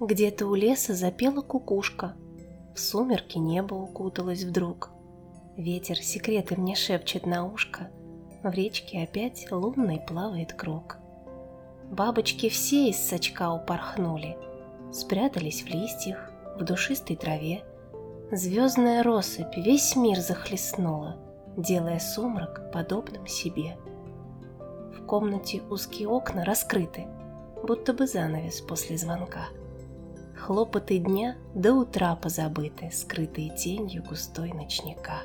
Где-то у леса запела кукушка. В сумерки небо укуталось вдруг. Ветер секреты мне шепчет на ушко. В речке опять лунный плавает круг. Бабочки все из сачка упорхнули, Спрятались в листьях, в душистой траве. Звездная россыпь весь мир захлестнула, Делая сумрак подобным себе. В комнате узкие окна раскрыты, Будто бы занавес после звонка. Хлопоты дня до утра позабыты, Скрытые тенью густой ночника.